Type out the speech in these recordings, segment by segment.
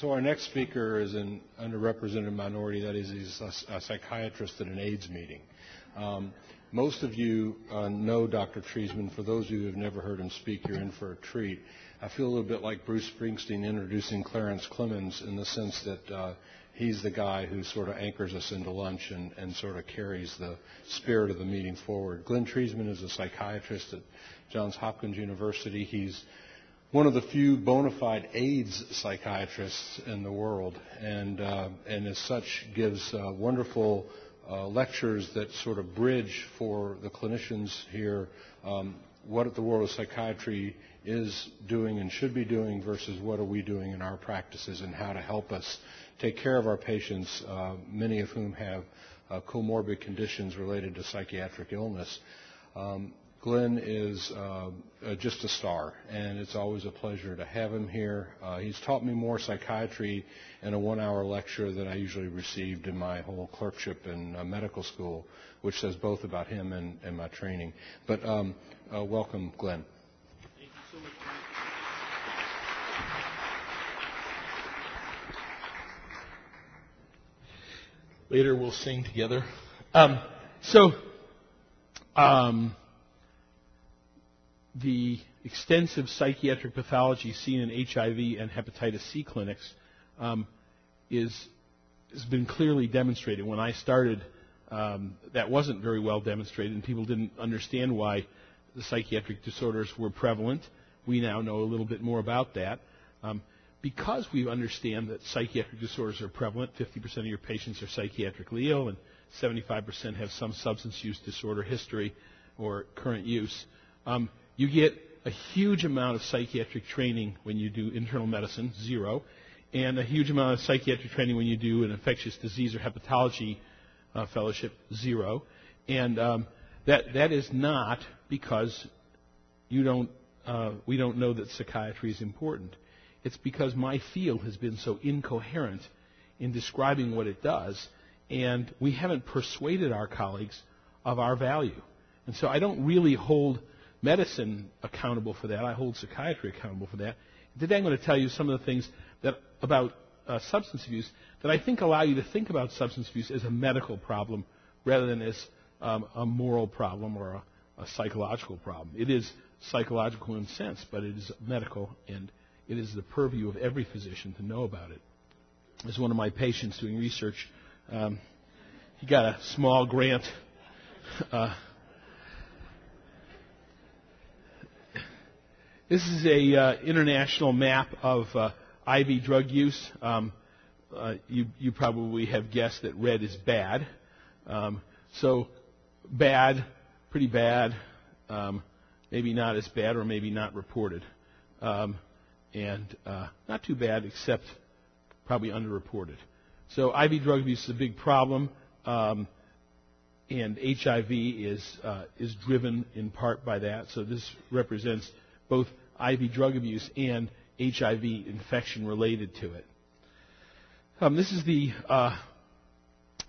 So our next speaker is an underrepresented minority. That is, he's a, a psychiatrist at an AIDS meeting. Um, most of you uh, know Dr. Treisman. For those of you who have never heard him speak, you're in for a treat. I feel a little bit like Bruce Springsteen introducing Clarence Clemons in the sense that uh, he's the guy who sort of anchors us into lunch and, and sort of carries the spirit of the meeting forward. Glenn Treisman is a psychiatrist at Johns Hopkins University. He's one of the few bona fide AIDS psychiatrists in the world, and, uh, and as such gives uh, wonderful uh, lectures that sort of bridge for the clinicians here um, what the world of psychiatry is doing and should be doing versus what are we doing in our practices and how to help us take care of our patients, uh, many of whom have uh, comorbid conditions related to psychiatric illness. Um, Glenn is uh, uh, just a star, and it's always a pleasure to have him here. Uh, he's taught me more psychiatry in a one-hour lecture than I usually received in my whole clerkship in uh, medical school, which says both about him and, and my training. But um, uh, welcome, Glenn. Later we'll sing together. Um, so, um, the extensive psychiatric pathology seen in HIV and hepatitis C clinics um, is has been clearly demonstrated. When I started, um, that wasn't very well demonstrated, and people didn't understand why the psychiatric disorders were prevalent. We now know a little bit more about that. Um, because we understand that psychiatric disorders are prevalent, 50% of your patients are psychiatrically ill, and 75% have some substance use disorder history or current use. Um, you get a huge amount of psychiatric training when you do internal medicine, zero, and a huge amount of psychiatric training when you do an infectious disease or hepatology uh, fellowship, zero. And um, that that is not because you don't uh, we don't know that psychiatry is important. It's because my field has been so incoherent in describing what it does, and we haven't persuaded our colleagues of our value. And so I don't really hold medicine accountable for that. I hold psychiatry accountable for that. Today I'm going to tell you some of the things that about uh, substance abuse that I think allow you to think about substance abuse as a medical problem rather than as um, a moral problem or a, a, psychological problem. It is psychological in a sense, but it is medical, and it is the purview of every physician to know about it. As one of my patients doing research, um, he got a small grant. Uh, This is a uh, international map of uh, IV drug use. Um, uh, you, you, probably have guessed that red is bad. Um, so bad, pretty bad, um, maybe not as bad or maybe not reported. Um, and uh, not too bad except probably underreported. So IV drug abuse is a big problem. Um, and HIV is, uh, is driven in part by that. So this represents both IV drug abuse and HIV infection related to it. Um, this is the uh,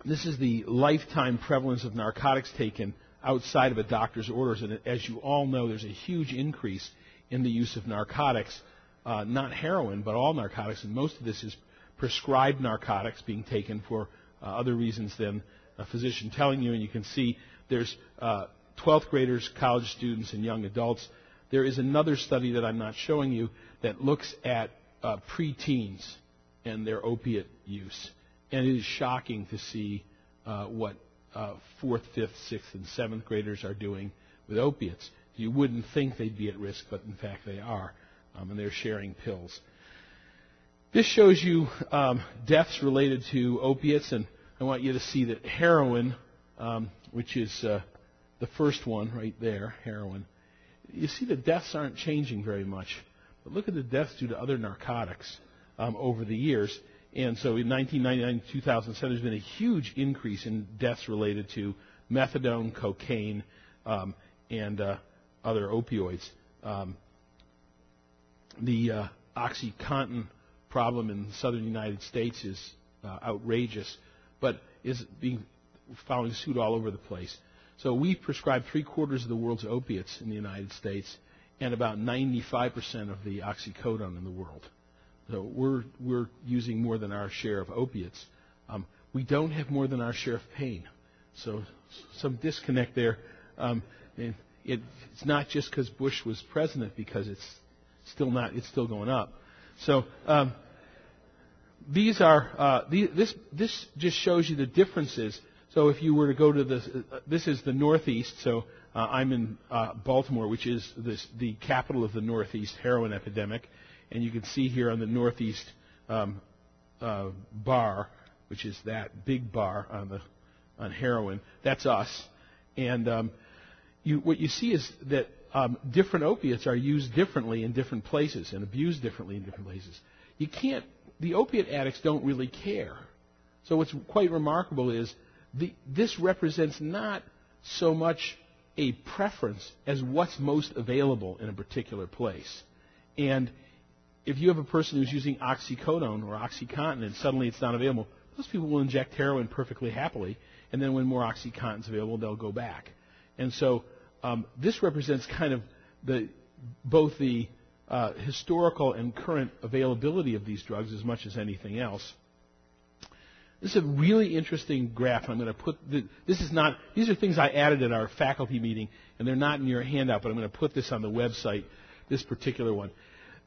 this is the lifetime prevalence of narcotics taken outside of a doctor's orders, and as you all know, there's a huge increase in the use of narcotics, uh, not heroin, but all narcotics, and most of this is prescribed narcotics being taken for uh, other reasons than a physician telling you. And you can see there's 12th uh, graders, college students, and young adults there is another study that I'm not showing you that looks at uh, preteens and their opiate use. And it is shocking to see uh, what uh, fourth, fifth, sixth, and seventh graders are doing with opiates. You wouldn't think they'd be at risk, but in fact they are, um, and they're sharing pills. This shows you um, deaths related to opiates, and I want you to see that heroin, um, which is uh, the first one right there, heroin, you see the deaths aren't changing very much. But look at the deaths due to other narcotics um, over the years. And so in 1999 2007, there's been a huge increase in deaths related to methadone, cocaine, um, and uh, other opioids. Um, the uh, OxyContin problem in the southern United States is uh, outrageous, but is being following suit all over the place. So we prescribe three quarters of the world's opiates in the United States and about 95% of the oxycodone in the world. So we're, we're using more than our share of opiates. Um, we don't have more than our share of pain. So some disconnect there. Um, it, it, it's not just because Bush was president, because it's still not. It's still going up. So um, these are uh, these, this this just shows you the differences. So if you were to go to this, this is the Northeast. So uh, I'm in uh, Baltimore, which is this, the capital of the Northeast heroin epidemic, and you can see here on the Northeast um, uh, bar, which is that big bar on the on heroin. That's us, and um, you, what you see is that um, different opiates are used differently in different places and abused differently in different places. You can't. The opiate addicts don't really care. So what's quite remarkable is the, this represents not so much a preference as what's most available in a particular place. And if you have a person who's using oxycodone or OxyContin and suddenly it's not available, those people will inject heroin perfectly happily, and then when more OxyContin is available, they'll go back. And so um, this represents kind of the, both the uh, historical and current availability of these drugs as much as anything else. This is a really interesting graph. I'm going to put the, this is not these are things I added at our faculty meeting, and they're not in your handout, but I'm going to put this on the website. This particular one.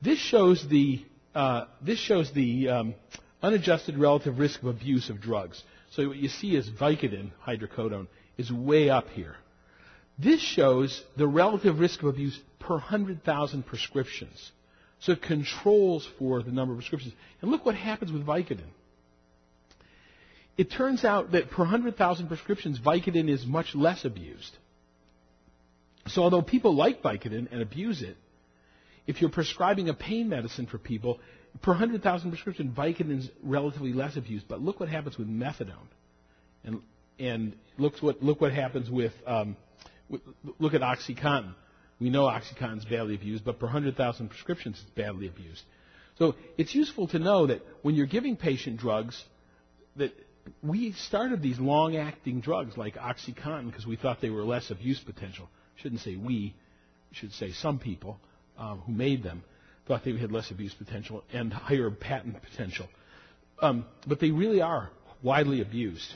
This shows the uh, this shows the um, unadjusted relative risk of abuse of drugs. So what you see is Vicodin, hydrocodone, is way up here. This shows the relative risk of abuse per 100,000 prescriptions. So it controls for the number of prescriptions. And look what happens with Vicodin. It turns out that per 100,000 prescriptions, Vicodin is much less abused. So although people like Vicodin and abuse it, if you're prescribing a pain medicine for people, per 100,000 prescriptions, Vicodin is relatively less abused. But look what happens with methadone. And, and look, what, look what happens with, um, with, look at OxyContin. We know OxyContin is badly abused, but per 100,000 prescriptions, it's badly abused. So it's useful to know that when you're giving patient drugs, that we started these long-acting drugs like OxyContin because we thought they were less abuse potential. Shouldn't say we, should say some people um, who made them thought they had less abuse potential and higher patent potential. Um, but they really are widely abused.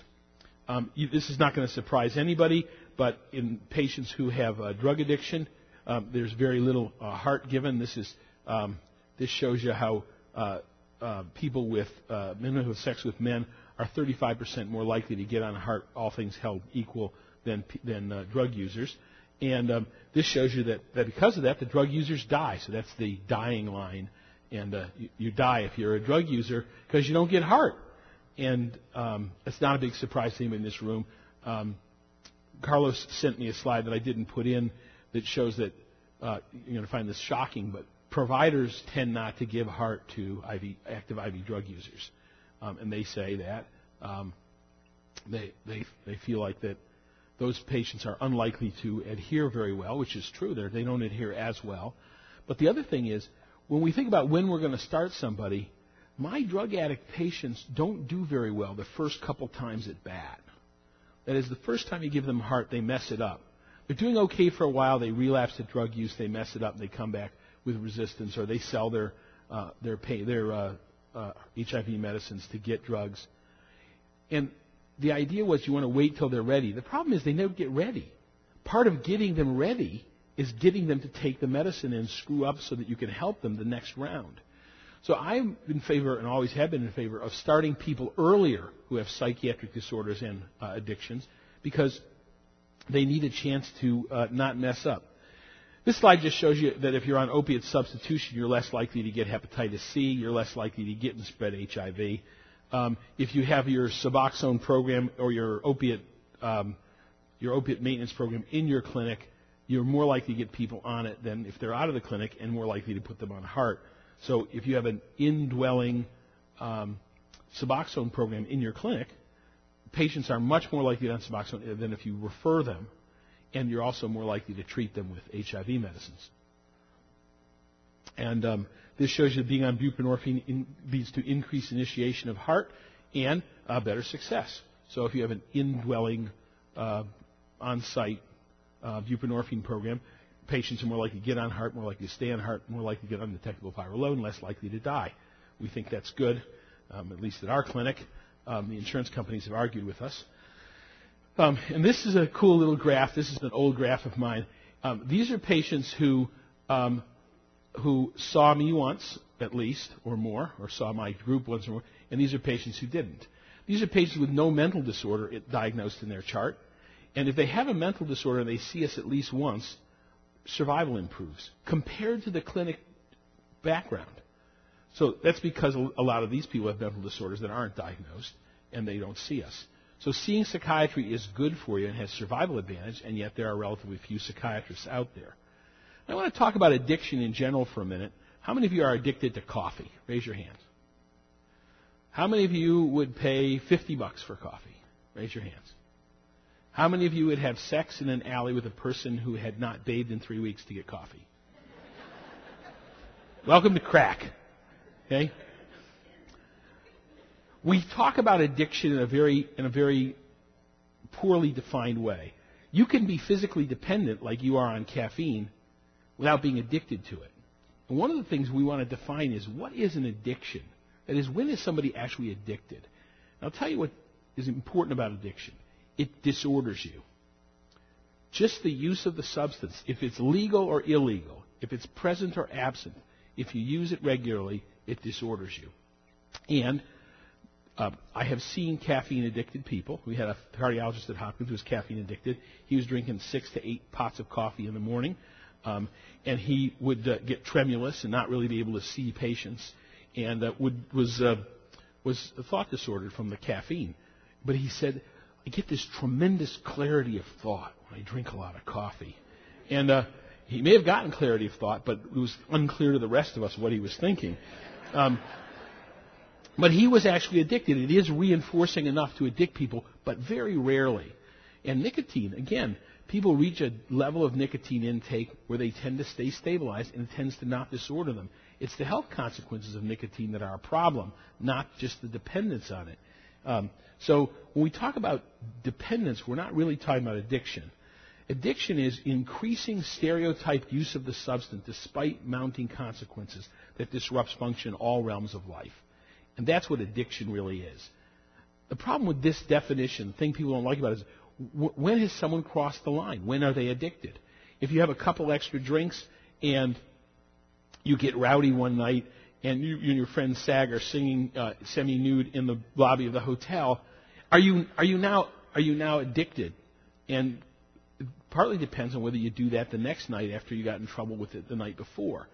Um, you, this is not going to surprise anybody, but in patients who have drug addiction, um, there's very little uh, HAART given. This is um, this shows you how uh, uh people with uh, men who have sex with men are 35% more likely to get on HAART, all things held equal, than, than uh, drug users. And um, this shows you that, that because of that, the drug users die. So that's the dying line. And uh, you, you die if you're a drug user because you don't get HAART. And um, it's not a big surprise to anybody in this room. Um, Carlos sent me a slide that I didn't put in that shows that uh, you're going to find this shocking, but providers tend not to give HAART to IV, active IV drug users um, and they say that um, they, they, they feel like that those patients are unlikely to adhere very well, which is true. They're, they don't adhere as well. But the other thing is, when we think about when we're going to start somebody, my drug addict patients don't do very well the first couple times at bat. That is, the first time you give them HAART, they mess it up. They're doing okay for a while, they relapse to drug use, they mess it up, and they come back with resistance, or they sell their uh, their pay, their uh, uh, HIV medicines to get drugs. And the idea was you want to wait till they're ready. The problem is they never get ready. Part of getting them ready is getting them to take the medicine and screw up so that you can help them the next round. So I'm in favor, and always have been in favor, of starting people earlier who have psychiatric disorders and uh, addictions because they need a chance to uh, not mess up. This slide just shows you that if you're on opiate substitution, you're less likely to get hepatitis C, you're less likely to get and spread HIV. Um, if you have your Suboxone program or your opiate, um, your opiate maintenance program in your clinic, you're more likely to get people on it than if they're out of the clinic and more likely to put them on HAART. So if you have an indwelling um, Suboxone program in your clinic, patients are much more likely to be on Suboxone than if you refer them and you're also more likely to treat them with HIV medicines. And um, this shows you that being on buprenorphine in, leads to increased initiation of HAART and uh, better success. So if you have an indwelling uh, on-site uh, buprenorphine program, patients are more likely to get on HAART, more likely to stay on HAART, more likely to get undetectable viral load, and less likely to die. We think that's good, um, at least at our clinic. Um, the insurance companies have argued with us. Um, and this is a cool little graph. This is an old graph of mine. Um, these are patients who um, who saw me once at least or more, or saw my group once or more, and these are patients who didn't. These are patients with no mental disorder diagnosed in their chart. And if they have a mental disorder and they see us at least once, survival improves compared to the clinic background. So that's because a lot of these people have mental disorders that aren't diagnosed and they don't see us. So seeing psychiatry is good for you and has survival advantage, and yet there are relatively few psychiatrists out there. I want to talk about addiction in general for a minute. How many of you are addicted to coffee? Raise your hands. How many of you would pay 50 bucks for coffee? Raise your hands. How many of you would have sex in an alley with a person who had not bathed in three weeks to get coffee? Welcome to crack. Okay? We talk about addiction in a very in a very poorly defined way. You can be physically dependent like you are on caffeine without being addicted to it. And one of the things we want to define is what is an addiction? That is, when is somebody actually addicted? And I'll tell you what is important about addiction. It disorders you. Just the use of the substance, if it's legal or illegal, if it's present or absent, if you use it regularly, it disorders you. And uh, I have seen caffeine addicted people. We had a cardiologist at Hopkins who was caffeine addicted. He was drinking six to eight pots of coffee in the morning. Um, and he would uh, get tremulous and not really be able to see patients, and uh, would, was uh, was thought disordered from the caffeine. But he said, I get this tremendous clarity of thought when I drink a lot of coffee, and uh, he may have gotten clarity of thought, but it was unclear to the rest of us what he was thinking. Um, but he was actually addicted. It is reinforcing enough to addict people, but very rarely. And nicotine, again, people reach a level of nicotine intake where they tend to stay stabilized and it tends to not disorder them. It's the health consequences of nicotine that are a problem, not just the dependence on it. Um, so when we talk about dependence, we're not really talking about addiction. Addiction is increasing stereotyped use of the substance despite mounting consequences that disrupts function in all realms of life. And that's what addiction really is. The problem with this definition, the thing people don't like about it is when has someone crossed the line? When are they addicted? If you have a couple extra drinks and you get rowdy one night and you, you and your friend Sag are singing uh, semi-nude in the lobby of the hotel, are you are you now are you now addicted? And it partly depends on whether you do that the next night after you got in trouble with it the night before.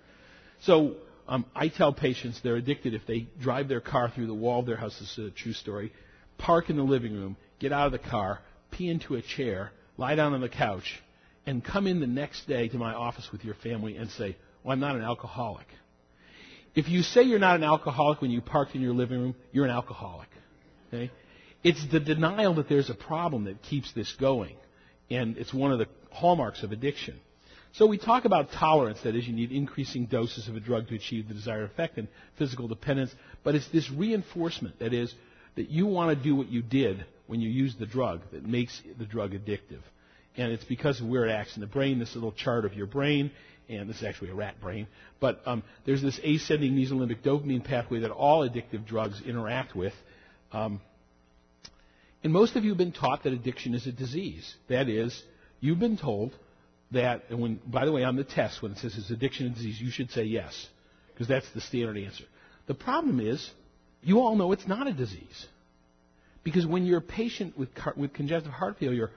So um, I tell patients they're addicted if they drive their car through the wall of their house. This is a true story. Park in the living room, get out of the car, pee into a chair, lie down on the couch, and come in the next day to my office with your family and say, well, I'm not an alcoholic. If you say you're not an alcoholic when you parked in your living room, you're an alcoholic. Okay? It's the denial that there's a problem that keeps this going. And it's one of the hallmarks of addiction. So we talk about tolerance, that is, you need increasing doses of a drug to achieve the desired effect, and physical dependence. But it's this reinforcement, that is, that you want to do what you did when you use the drug that makes the drug addictive. And it's because of where it acts in the brain, this little chart of your brain, and this is actually a rat brain, but um, there's this ascending mesolimbic dopamine pathway that all addictive drugs interact with. Um, and most of you have been taught that addiction is a disease. That is, you've been told that, and when, by the way, on the test, when it says is addiction a disease, you should say yes, because that's the standard answer. The problem is, you all know it's not a disease. Because when your patient with, with congestive heart failure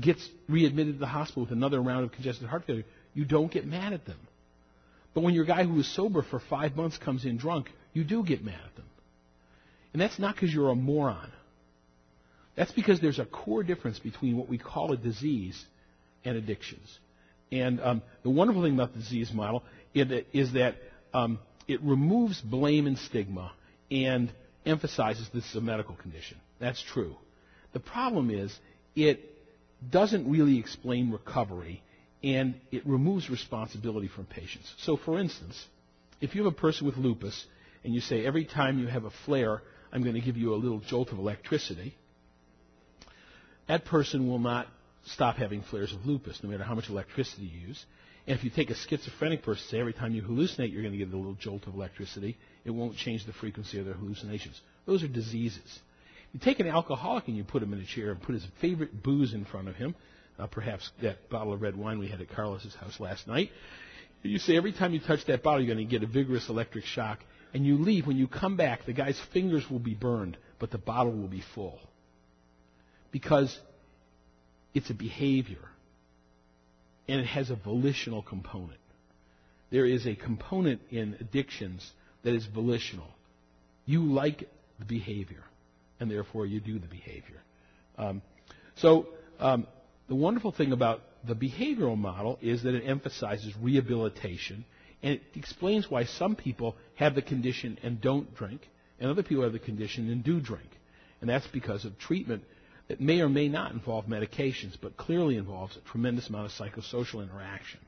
gets readmitted to the hospital with another round of congestive heart failure, you don't get mad at them. But when your guy who was sober for five months comes in drunk, you do get mad at them. And that's not because you're a moron. That's because there's a core difference between what we call a disease and addictions. And um, the wonderful thing about the disease model is that um, it removes blame and stigma and emphasizes this is a medical condition. That's true. The problem is it doesn't really explain recovery and it removes responsibility from patients. So, for instance, if you have a person with lupus and you say, every time you have a flare, I'm going to give you a little jolt of electricity, that person will not stop having flares of lupus, no matter how much electricity you use. And if you take a schizophrenic person, say every time you hallucinate, you're going to get a little jolt of electricity, it won't change the frequency of their hallucinations. Those are diseases. You take an alcoholic and you put him in a chair and put his favorite booze in front of him, uh, perhaps that bottle of red wine we had at Carlos's house last night. You say every time you touch that bottle, you're going to get a vigorous electric shock, and you leave. When you come back, the guy's fingers will be burned, but the bottle will be full. Because it's a behavior, and it has a volitional component. There is a component in addictions that is volitional. You like the behavior, and therefore you do the behavior. Um, so, um, the wonderful thing about the behavioral model is that it emphasizes rehabilitation, and it explains why some people have the condition and don't drink, and other people have the condition and do drink. And that's because of treatment that may or may not involve medications, but clearly involves a tremendous amount of psychosocial interaction.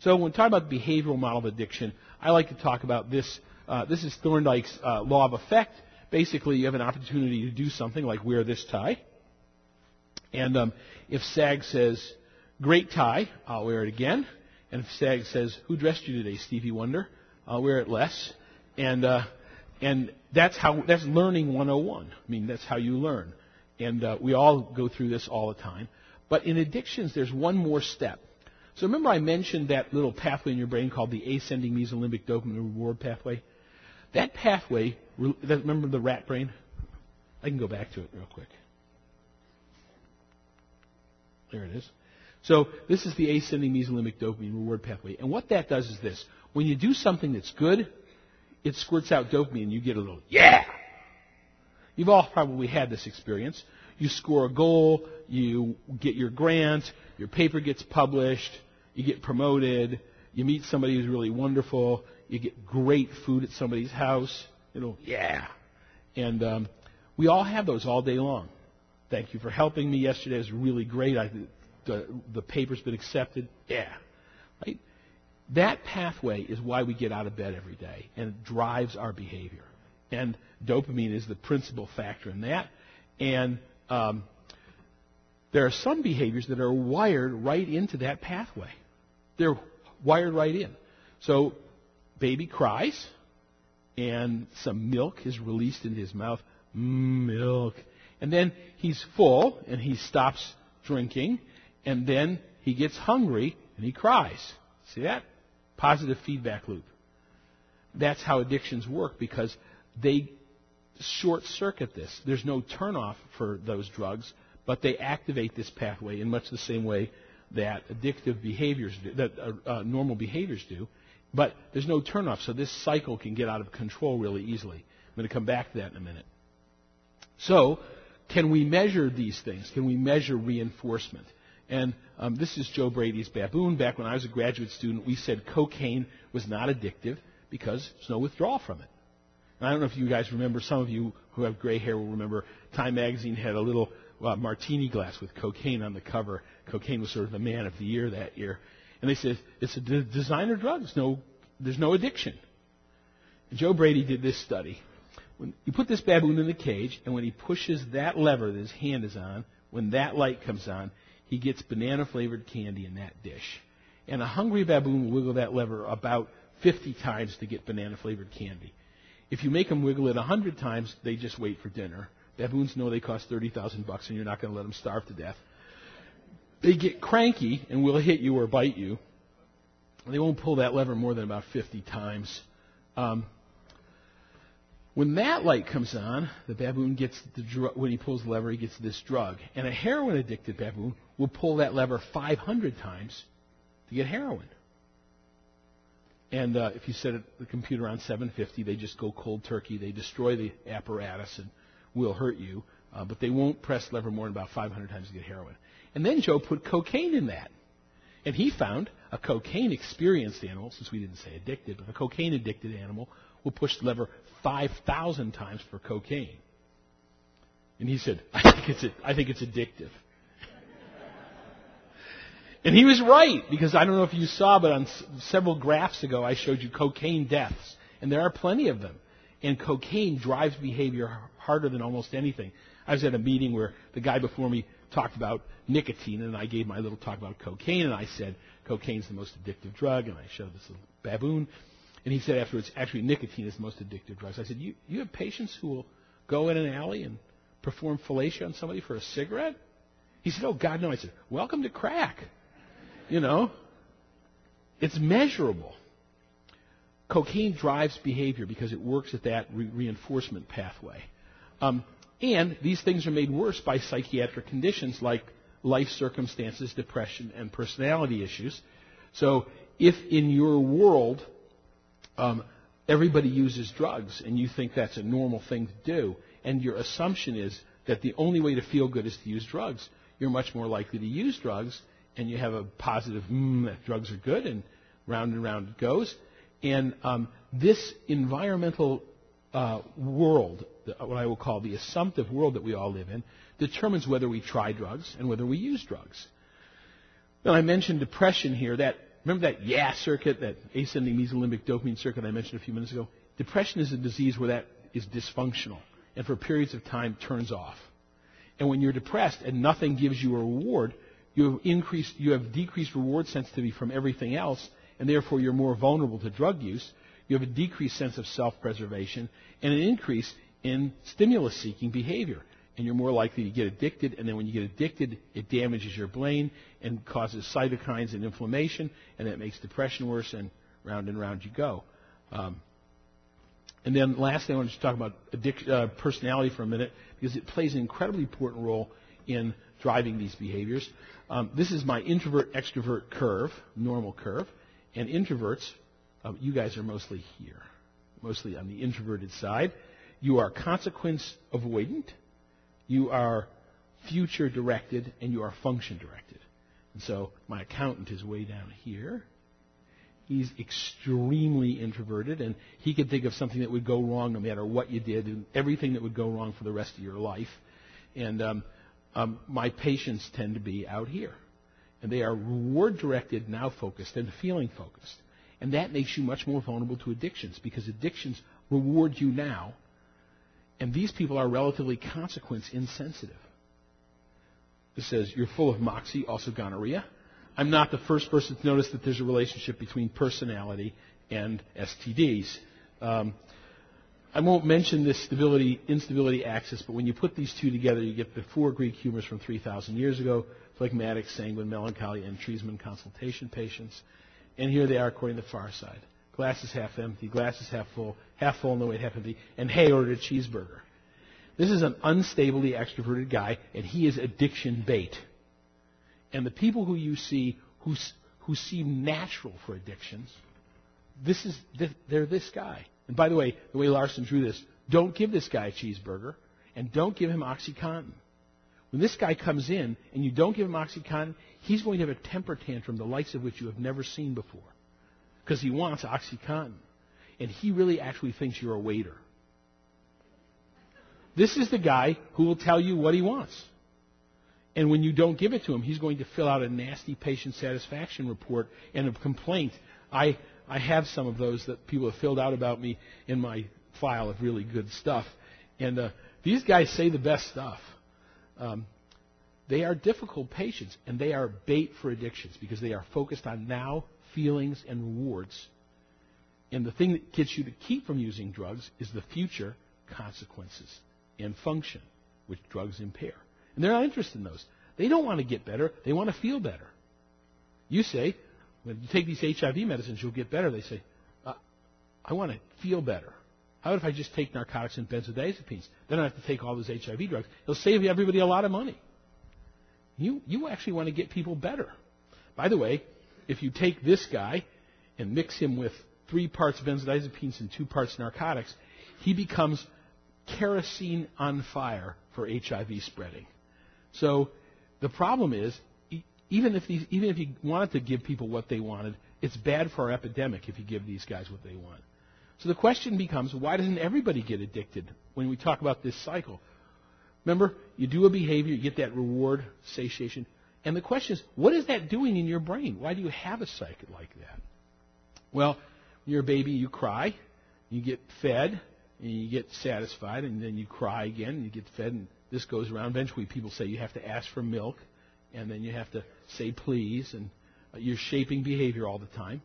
So when we talk about the behavioral model of addiction, I like to talk about this. Uh, this is Thorndike's uh, law of effect. Basically, you have an opportunity to do something like wear this tie. And um, if SAG says, great tie, I'll wear it again. And if SAG says, who dressed you today, Stevie Wonder, I'll wear it less. And, uh, and that's how, that's learning 101. I mean, that's how you learn. And uh, we all go through this all the time. But in addictions, there's one more step. So remember I mentioned that little pathway in your brain called the ascending mesolimbic dopamine reward pathway? That pathway, remember the rat brain? I can go back to it real quick. There it is. So this is the ascending mesolimbic dopamine reward pathway. And what that does is this. When you do something that's good, it squirts out dopamine and you get a little, yeah! You've all probably had this experience. You score a goal, you get your grant, your paper gets published, you get promoted, you meet somebody who's really wonderful, you get great food at somebody's house. You know, yeah. And um, we all have those all day long. Thank you for helping me yesterday. It was really great. I, the, the paper's been accepted. Yeah. Right? That pathway is why we get out of bed every day, and it drives our behavior. And dopamine is the principal factor in that. And um, there are some behaviors that are wired right into that pathway. They're wired right in. So, baby cries, and some milk is released into his mouth. Milk. And then he's full and he stops drinking and then he gets hungry and he cries. See that? Positive feedback loop. That's how addictions work because they short circuit this. There's no turnoff for those drugs, but they activate this pathway in much the same way that addictive behaviors do, that uh, uh, normal behaviors do. But there's no turnoff, so this cycle can get out of control really easily. I'm going to come back to that in a minute. So, can we measure these things? Can we measure reinforcement? And um, this is Joe Brady's baboon. Back when I was a graduate student, we said cocaine was not addictive because there's no withdrawal from it. I don't know if you guys remember, some of you who have gray hair will remember Time magazine had a little uh, martini glass with cocaine on the cover. Cocaine was sort of the man of the year that year. And they said, it's a designer drug. There's no, there's no addiction. And Joe Brady did this study. When you put this baboon in the cage, and when he pushes that lever that his hand is on, when that light comes on, he gets banana flavored candy in that dish. And a hungry baboon will wiggle that lever about 50 times to get banana flavored candy. If you make them wiggle it a 100 times, they just wait for dinner. Baboons know they cost 30,000 bucks and you're not going to let them starve to death. They get cranky and will hit you or bite you. They won't pull that lever more than about 50 times. Um, when that light comes on, the baboon gets the drug. When he pulls the lever, he gets this drug. And a heroin addicted baboon will pull that lever 500 times to get heroin. And uh, if you set the computer on 750, they just go cold turkey. They destroy the apparatus and will hurt you. Uh, but they won't press lever more than about 500 times to get heroin. And then Joe put cocaine in that. And he found a cocaine experienced animal, since we didn't say addicted, but a cocaine addicted animal will push the lever 5,000 times for cocaine. And he said, I think it's, I think it's addictive. And he was right, because I don't know if you saw, but on s- several graphs ago, I showed you cocaine deaths. And there are plenty of them. And cocaine drives behavior harder than almost anything. I was at a meeting where the guy before me talked about nicotine, and I gave my little talk about cocaine, and I said cocaine's the most addictive drug, and I showed this little baboon. And he said afterwards, actually, nicotine is the most addictive drug. So I said, you, you have patients who will go in an alley and perform fellatio on somebody for a cigarette? He said, oh, God, no. I said, welcome to crack. You know, it's measurable. Cocaine drives behavior because it works at that re- reinforcement pathway. Um, and these things are made worse by psychiatric conditions like life circumstances, depression, and personality issues. So if in your world um, everybody uses drugs and you think that's a normal thing to do, and your assumption is that the only way to feel good is to use drugs, you're much more likely to use drugs, and you have a positive, mm, that drugs are good, and round and round it goes. And um, this environmental uh, world, what I will call the assumptive world that we all live in, determines whether we try drugs and whether we use drugs. Now, I mentioned depression here. That remember that yeah circuit, that ascending mesolimbic dopamine circuit I mentioned a few minutes ago. Depression is a disease where that is dysfunctional and for periods of time turns off. And when you're depressed and nothing gives you a reward, you have increased, you have decreased reward sensitivity from everything else, and therefore you're more vulnerable to drug use. You have a decreased sense of self-preservation and an increase in stimulus-seeking behavior. And you're more likely to get addicted, and then when you get addicted, it damages your brain and causes cytokines and inflammation, and that makes depression worse, and round and round you go. Um, and then lastly, I want to talk about addic- uh, personality for a minute because it plays an incredibly important role in driving these behaviors. Um, this is my introvert extrovert curve, normal curve. And introverts, um, you guys are mostly here, mostly on the introverted side. You are consequence avoidant, you are future directed, and you are function directed. And so my accountant is way down here. He's extremely introverted, and he could think of something that would go wrong no matter what you did, and everything that would go wrong for the rest of your life. And um, um, my patients tend to be out here. And they are reward directed, now focused, and feeling focused. And that makes you much more vulnerable to addictions because addictions reward you now. And these people are relatively consequence insensitive. It says, You're full of moxie, also gonorrhea. I'm not the first person to notice that there's a relationship between personality and STDs. Um, I won't mention this stability instability axis, but when you put these two together, you get the four Greek humors from 3,000 years ago: phlegmatic, sanguine, melancholy, and Treisman consultation patients. And here they are according to the far side: glass is half empty, glass is half full, half full, no wait, half empty. And hey, ordered a cheeseburger. This is an unstably extroverted guy, and he is addiction bait. And the people who you see who who seem natural for addictions, this is they're this guy. And by the way, the way Larson drew this, don't give this guy a cheeseburger and don't give him OxyContin. When this guy comes in and you don't give him OxyContin, he's going to have a temper tantrum the likes of which you have never seen before. Because he wants OxyContin. And he really actually thinks you're a waiter. This is the guy who will tell you what he wants. And when you don't give it to him, he's going to fill out a nasty patient satisfaction report and a complaint. I, I have some of those that people have filled out about me in my file of really good stuff. And uh, these guys say the best stuff. Um, they are difficult patients, and they are bait for addictions because they are focused on now, feelings, and rewards. And the thing that gets you to keep from using drugs is the future consequences and function, which drugs impair. And they're not interested in those. They don't want to get better, they want to feel better. You say, when you take these HIV medicines, you'll get better. They say, uh, I want to feel better. How about if I just take narcotics and benzodiazepines? Then I have to take all those HIV drugs. It'll save everybody a lot of money. You, you actually want to get people better. By the way, if you take this guy and mix him with three parts benzodiazepines and two parts narcotics, he becomes kerosene on fire for HIV spreading. So the problem is even if, these, even if you wanted to give people what they wanted, it's bad for our epidemic if you give these guys what they want. So the question becomes, why doesn't everybody get addicted when we talk about this cycle? Remember, you do a behavior, you get that reward, satiation. And the question is, what is that doing in your brain? Why do you have a cycle like that? Well, when you're a baby, you cry, you get fed, and you get satisfied, and then you cry again, and you get fed, and this goes around. Eventually, people say you have to ask for milk, and then you have to say please, and you're shaping behavior all the time.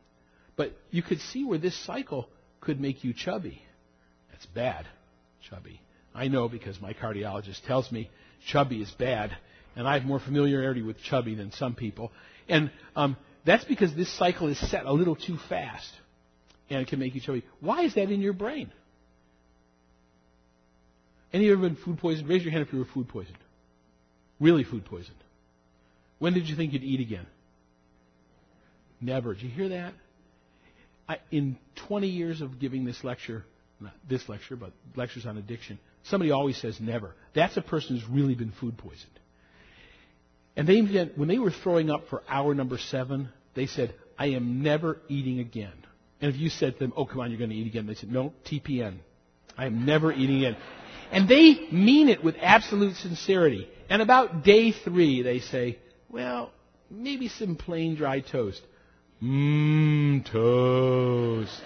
But you could see where this cycle could make you chubby. That's bad, chubby. I know because my cardiologist tells me chubby is bad, and I have more familiarity with chubby than some people. And um, that's because this cycle is set a little too fast, and it can make you chubby. Why is that in your brain? Any of you ever been food poisoned? Raise your hand if you were food poisoned. Really food poisoned. When did you think you'd eat again? Never. Did you hear that? I, in 20 years of giving this lecture, not this lecture, but lectures on addiction, somebody always says never. That's a person who's really been food poisoned. And they, when they were throwing up for hour number seven, they said, I am never eating again. And if you said to them, oh, come on, you're going to eat again, they said, no, TPN. I am never eating again. And they mean it with absolute sincerity. And about day three, they say, well, maybe some plain dry toast. Mmm, toast.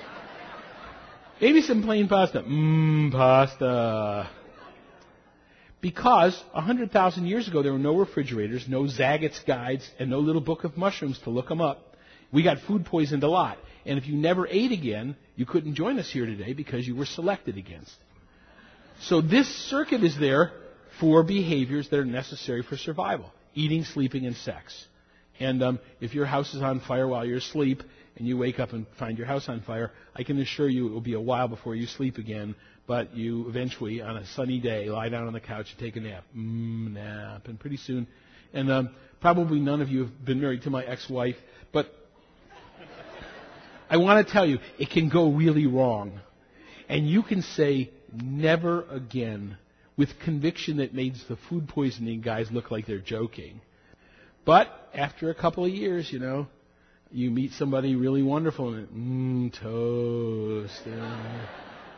Maybe some plain pasta. Mmm, pasta. Because a hundred thousand years ago there were no refrigerators, no Zagat's guides, and no little book of mushrooms to look them up. We got food poisoned a lot. And if you never ate again, you couldn't join us here today because you were selected against. So this circuit is there for behaviors that are necessary for survival. Eating, sleeping, and sex. And um, if your house is on fire while you're asleep and you wake up and find your house on fire, I can assure you it will be a while before you sleep again. But you eventually, on a sunny day, lie down on the couch and take a nap. Mmm, nap. And pretty soon, and um, probably none of you have been married to my ex-wife, but I want to tell you, it can go really wrong. And you can say, never again, with conviction that makes the food poisoning guys look like they're joking. But after a couple of years, you know, you meet somebody really wonderful and mmm toast.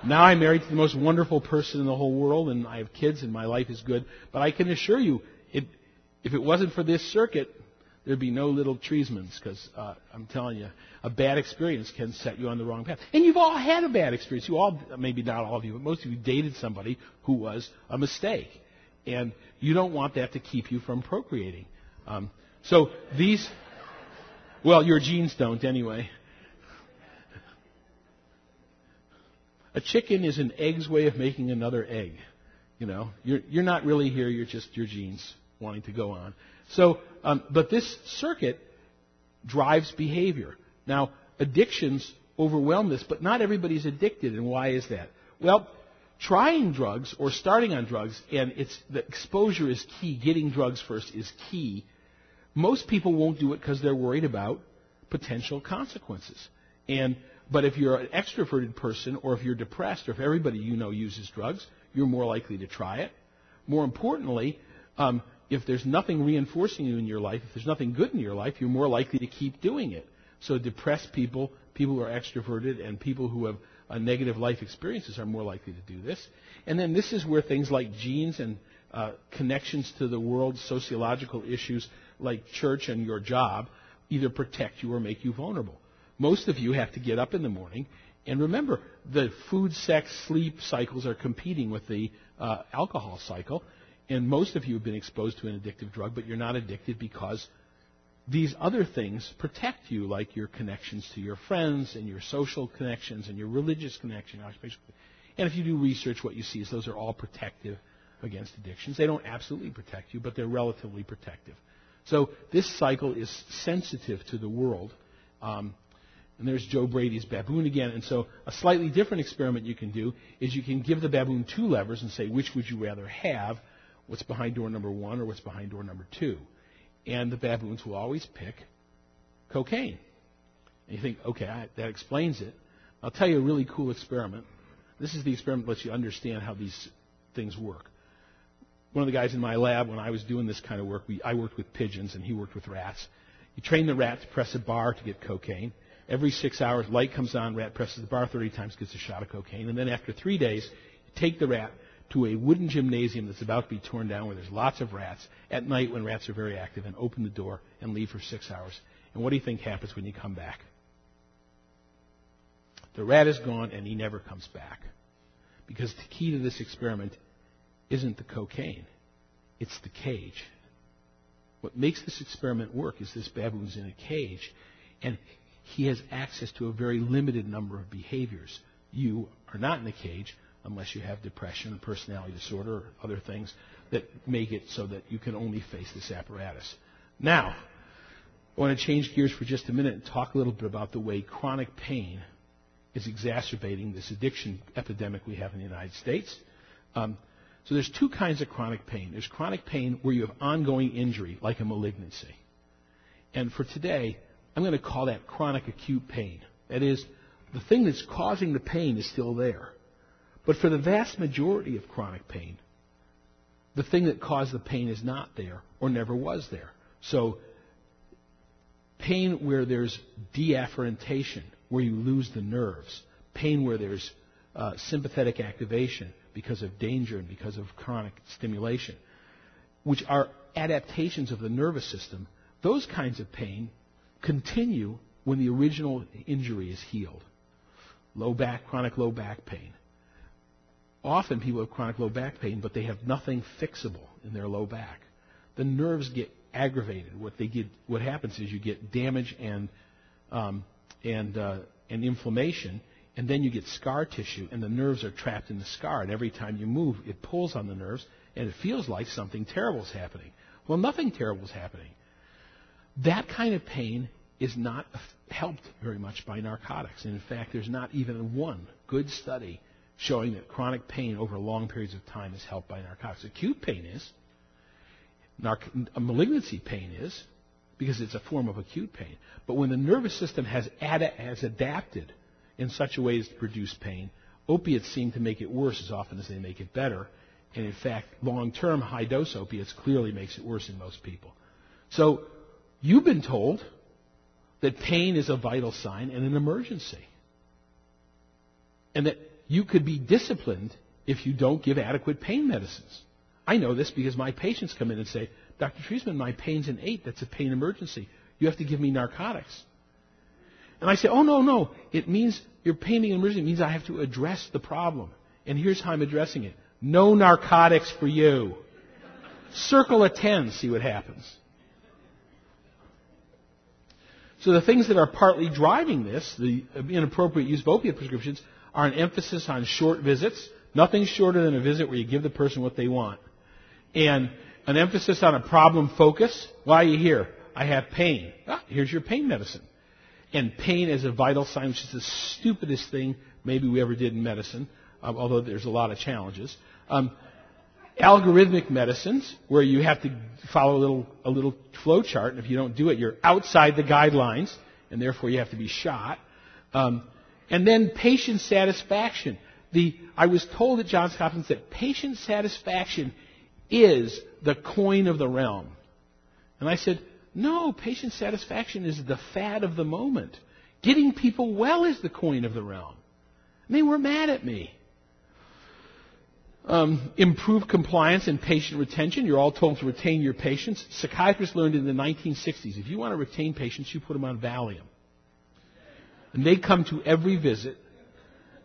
Now I'm married to the most wonderful person in the whole world, and I have kids, and my life is good. But I can assure you, it, if it wasn't for this circuit, there'd be no little Treismans, because uh, I'm telling you, a bad experience can set you on the wrong path. And you've all had a bad experience. You all, maybe not all of you, but most of you dated somebody who was a mistake, and you don't want that to keep you from procreating. Um, so these, well, your genes don't anyway. A chicken is an egg's way of making another egg. You know, you're, you're not really here, you're just your genes wanting to go on. So, um, but this circuit drives behavior. Now, addictions overwhelm this, but not everybody's addicted, and why is that? Well, trying drugs or starting on drugs, and it's the exposure is key. Getting drugs first is key. Most people won't do it because they're worried about potential consequences. And but if you're an extroverted person, or if you're depressed, or if everybody you know uses drugs, you're more likely to try it. More importantly, um, if there's nothing reinforcing you in your life, if there's nothing good in your life, you're more likely to keep doing it. So depressed people, people who are extroverted, and people who have negative life experiences are more likely to do this. And then this is where things like genes and uh, connections to the world, sociological issues like church and your job, either protect you or make you vulnerable. Most of you have to get up in the morning. And remember, the food, sex, sleep cycles are competing with the uh, alcohol cycle. And most of you have been exposed to an addictive drug, but you're not addicted because these other things protect you, like your connections to your friends and your social connections and your religious connection. And if you do research, what you see is those are all protective against addictions. They don't absolutely protect you, but they're relatively protective. So this cycle is sensitive to the world. Um, and there's Joe Brady's baboon again. And so a slightly different experiment you can do is you can give the baboon two levers and say, which would you rather have? What's behind door number one or what's behind door number two? And the baboons will always pick cocaine. And you think, okay, I, that explains it. I'll tell you a really cool experiment. This is the experiment that lets you understand how these things work. One of the guys in my lab, when I was doing this kind of work, we, I worked with pigeons and he worked with rats. You train the rat to press a bar to get cocaine. Every six hours, light comes on, rat presses the bar 30 times, gets a shot of cocaine. And then after three days, you take the rat to a wooden gymnasium that's about to be torn down where there's lots of rats at night when rats are very active and open the door and leave for six hours. And what do you think happens when you come back? The rat is gone and he never comes back. Because the key to this experiment isn't the cocaine, It's the cage. What makes this experiment work is this baboon's in a cage, and he has access to a very limited number of behaviors. You are not in a cage unless you have depression, personality disorder, or other things that make it so that you can only face this apparatus. Now, I want to change gears for just a minute and talk a little bit about the way chronic pain is exacerbating this addiction epidemic we have in the United States. Um, so there's two kinds of chronic pain. There's chronic pain where you have ongoing injury, like a malignancy. And for today, I'm going to call that chronic acute pain. That is, the thing that's causing the pain is still there. But for the vast majority of chronic pain, the thing that caused the pain is not there or never was there. So, pain where there's deafferentation, where you lose the nerves, pain where there's uh, sympathetic activation because of danger and because of chronic stimulation, which are adaptations of the nervous system, those kinds of pain continue when the original injury is healed. Low back, chronic low back pain. Often people have chronic low back pain, but they have nothing fixable in their low back. The nerves get aggravated. What they get, what happens is you get damage and um, and uh, and inflammation, and then you get scar tissue, and the nerves are trapped in the scar. And every time you move, it pulls on the nerves, and it feels like something terrible is happening. Well, nothing terrible is happening. That kind of pain is not helped very much by narcotics. And in fact, there's not even one good study showing that chronic pain over long periods of time is helped by narcotics. Acute pain is. Narc- malignancy pain is, because it's a form of acute pain. But when the nervous system has, ad- has adapted in such a way as to produce pain, opiates seem to make it worse as often as they make it better. And in fact, long term high dose opiates clearly makes it worse in most people. So you've been told that pain is a vital sign and an emergency. And that you could be disciplined if you don't give adequate pain medicines. I know this because my patients come in and say, Dr. Treisman, my pain's an 8. That's a pain emergency. You have to give me narcotics. And I say, oh, no, no. It means your pain being emergency means I have to address the problem. And here's how I'm addressing it. No narcotics for you. Circle a 10, see what happens. So the things that are partly driving this, the inappropriate use of opiate prescriptions, are an emphasis on short visits. Nothing shorter than a visit where you give the person what they want. And an emphasis on a problem focus. Why are you here? I have pain. Ah, here's your pain medicine. And pain as a vital sign, which is the stupidest thing maybe we ever did in medicine, um, although there's a lot of challenges. Um, algorithmic medicines, where you have to follow a little, a little flow chart, and if you don't do it, you're outside the guidelines, and therefore you have to be shot. Um, and then patient satisfaction. The, I was told at Johns Hopkins that patient satisfaction is the coin of the realm. And I said, no, patient satisfaction is the fad of the moment. Getting people well is the coin of the realm. And they were mad at me. Um, improve compliance and patient retention. You're all told to retain your patients. Psychiatrists learned in the 1960s if you want to retain patients, you put them on Valium. And they come to every visit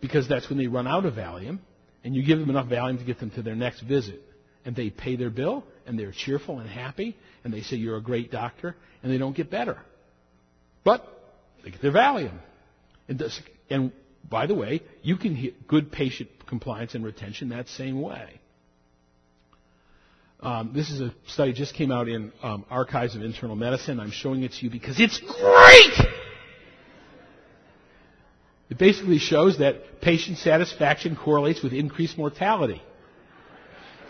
because that's when they run out of Valium, and you give them enough Valium to get them to their next visit. And they pay their bill, and they're cheerful and happy, and they say, You're a great doctor, and they don't get better. But they get their Valium. And, this, and by the way, you can get good patient compliance and retention that same way. Um, this is a study just came out in um, Archives of Internal Medicine. I'm showing it to you because it's great. It basically shows that patient satisfaction correlates with increased mortality.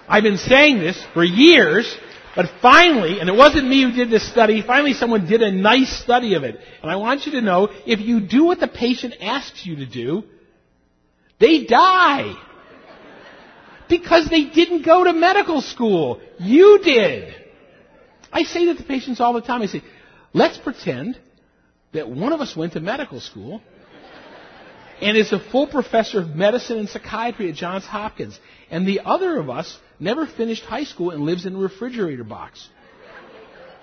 I've been saying this for years, but finally, and it wasn't me who did this study, finally someone did a nice study of it. And I want you to know, if you do what the patient asks you to do, they die. Because they didn't go to medical school. You did. I say that to patients all the time. I say, let's pretend that one of us went to medical school and is a full professor of medicine and psychiatry at Johns Hopkins. And the other of us never finished high school and lives in a refrigerator box.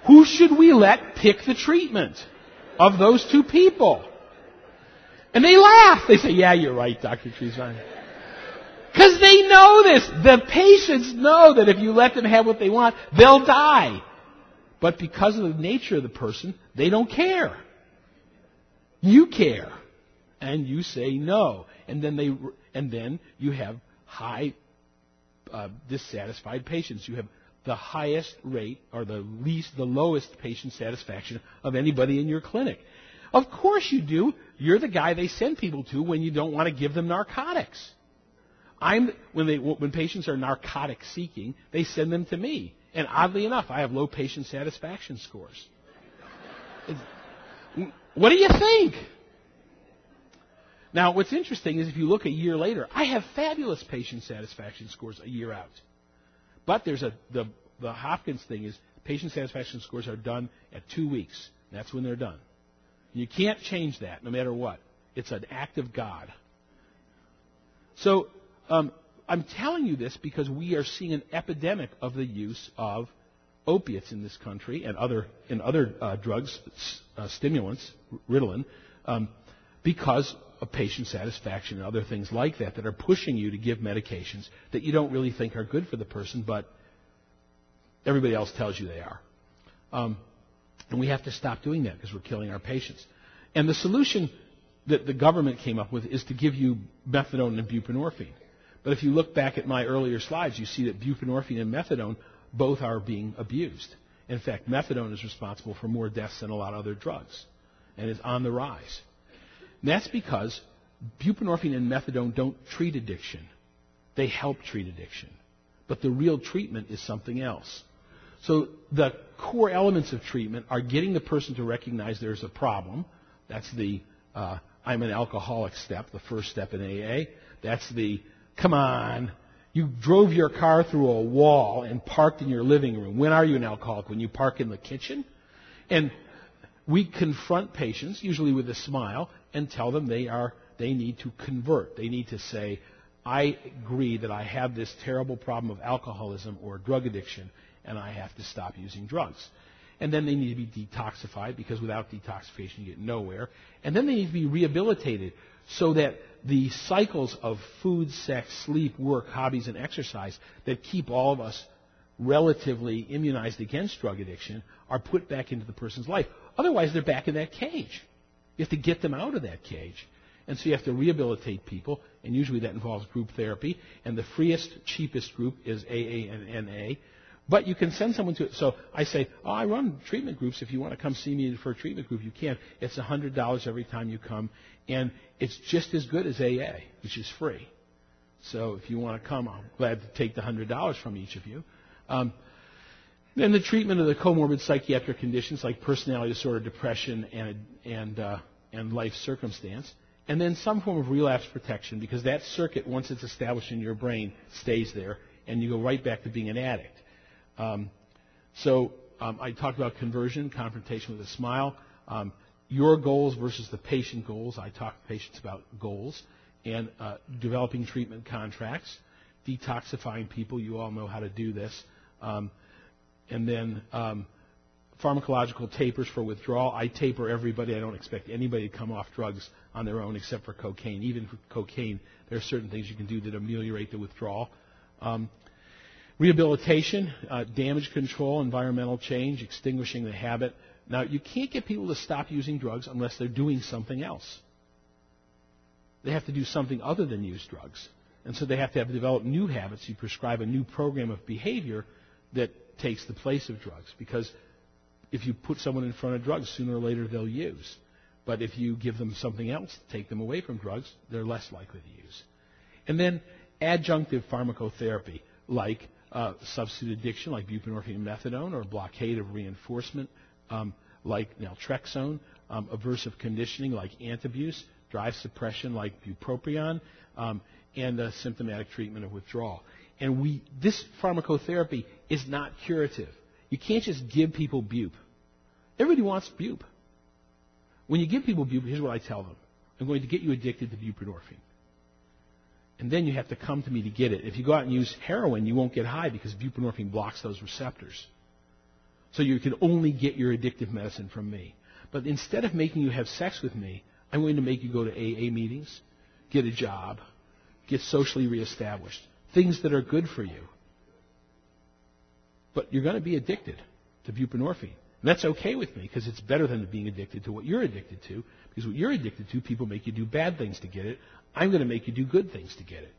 Who should we let pick the treatment of those two people? And they laugh. They say, yeah, you're right, Dr. Treisman. Because Because they know this. The patients know that if you let them have what they want, they'll die. But because of the nature of the person, they don't care. You care. And you say no. And then they, and then you have high, uh, dissatisfied patients. You have the highest rate or the least, the lowest patient satisfaction of anybody in your clinic. Of course you do. You're the guy they send people to when you don't want to give them narcotics. I'm, when, they, when patients are narcotic seeking, they send them to me. And oddly enough, I have low patient satisfaction scores. what do you think? Now, what's interesting is if you look a year later, I have fabulous patient satisfaction scores a year out. But there's a the the Hopkins thing is patient satisfaction scores are done at two weeks. That's when they're done. You can't change that, no matter what. It's an act of God. So um, I'm telling you this because we are seeing an epidemic of the use of opiates in this country and other and other uh, drugs, uh, stimulants, Ritalin, um, because of patient satisfaction and other things like that that are pushing you to give medications that you don't really think are good for the person, but everybody else tells you they are. Um, and we have to stop doing that because we're killing our patients. And the solution that the government came up with is to give you methadone and buprenorphine. But if you look back at my earlier slides, you see that buprenorphine and methadone both are being abused. In fact, methadone is responsible for more deaths than a lot of other drugs and is on the rise. And that's because buprenorphine and methadone don't treat addiction. They help treat addiction. But the real treatment is something else. So the core elements of treatment are getting the person to recognize there's a problem. That's the uh, I'm an alcoholic step, the first step in AA. That's the come on. You drove your car through a wall and parked in your living room. When are you an alcoholic? When you park in the kitchen? And we confront patients, usually with a smile, and tell them they are they need to convert. They need to say, I agree that I have this terrible problem of alcoholism or drug addiction, and I have to stop using drugs. And then they need to be detoxified because without detoxification you get nowhere. And then they need to be rehabilitated so that the cycles of food, sex, sleep, work, hobbies, and exercise that keep all of us relatively immunized against drug addiction are put back into the person's life. Otherwise, they're back in that cage. You have to get them out of that cage. And so you have to rehabilitate people, and usually that involves group therapy. And the freest, cheapest group is AA and NA. But you can send someone to it. So I say, oh, I run treatment groups. If you want to come see me for a treatment group, you can. It's $100 every time you come. And it's just as good as AA, which is free. So if you want to come, I'm glad to take the $100 from each of you. Um, then the treatment of the comorbid psychiatric conditions like personality disorder, depression, and, and, uh, and life circumstance. And then some form of relapse protection because that circuit, once it's established in your brain, stays there and you go right back to being an addict. Um, so um, I talked about conversion, confrontation with a smile. Um, your goals versus the patient goals. I talk to patients about goals and uh, developing treatment contracts, detoxifying people. You all know how to do this. Um, and then um, pharmacological tapers for withdrawal. I taper everybody. I don't expect anybody to come off drugs on their own except for cocaine. Even for cocaine, there are certain things you can do that ameliorate the withdrawal. Um, Rehabilitation, uh, damage control, environmental change, extinguishing the habit. Now, you can't get people to stop using drugs unless they're doing something else. They have to do something other than use drugs. And so they have to have developed new habits. You prescribe a new program of behavior that takes the place of drugs. Because if you put someone in front of drugs, sooner or later they'll use. But if you give them something else to take them away from drugs, they're less likely to use. And then adjunctive pharmacotherapy, like uh, substitute addiction like buprenorphine and methadone, or blockade of reinforcement um, like naltrexone, um, aversive conditioning like antabuse, drive suppression like bupropion, um, and uh, symptomatic treatment of withdrawal. And we, this pharmacotherapy is not curative. You can't just give people bupe. Everybody wants bupe. When you give people bupe, here's what I tell them. I'm going to get you addicted to buprenorphine. And then you have to come to me to get it. If you go out and use heroin, you won't get high because buprenorphine blocks those receptors. So you can only get your addictive medicine from me. But instead of making you have sex with me, I'm going to make you go to AA meetings, get a job, get socially reestablished, things that are good for you. But you're going to be addicted to buprenorphine. And that's okay with me because it's better than being addicted to what you're addicted to. Because what you're addicted to, people make you do bad things to get it. I'm going to make you do good things to get it.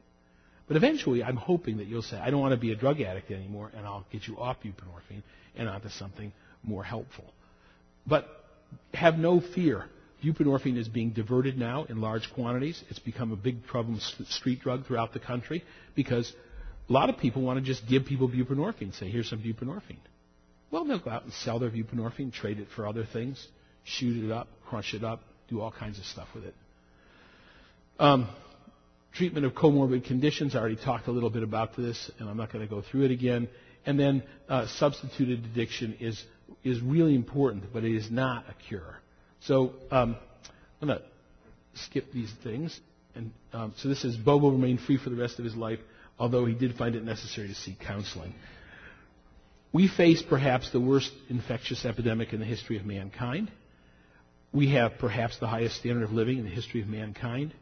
But eventually, I'm hoping that you'll say, I don't want to be a drug addict anymore, and I'll get you off buprenorphine and onto something more helpful. But have no fear. Buprenorphine is being diverted now in large quantities. It's become a big problem street drug throughout the country because a lot of people want to just give people buprenorphine, say, here's some buprenorphine. Well, they'll go out and sell their buprenorphine, trade it for other things, shoot it up, crush it up, do all kinds of stuff with it. Um, treatment of comorbid conditions, I already talked a little bit about this, and I'm not going to go through it again. And then uh, substituted addiction is, is really important, but it is not a cure. So um, I'm going to skip these things. And um, so this says Bobo remained free for the rest of his life, although he did find it necessary to seek counseling. We face perhaps the worst infectious epidemic in the history of mankind. We have perhaps the highest standard of living in the history of mankind.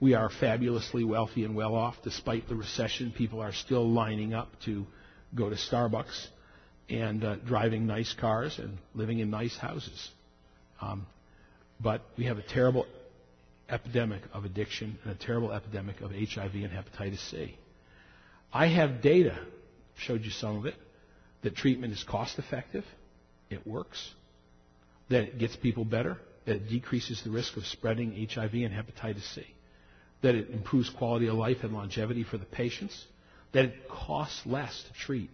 We are fabulously wealthy and well off. Despite the recession, people are still lining up to go to Starbucks and uh, driving nice cars and living in nice houses. Um, but we have a terrible epidemic of addiction and a terrible epidemic of HIV and hepatitis C. I have data, showed you some of it, that treatment is cost effective, it works, that it gets people better, that it decreases the risk of spreading HIV and hepatitis C, that it improves quality of life and longevity for the patients, that it costs less to treat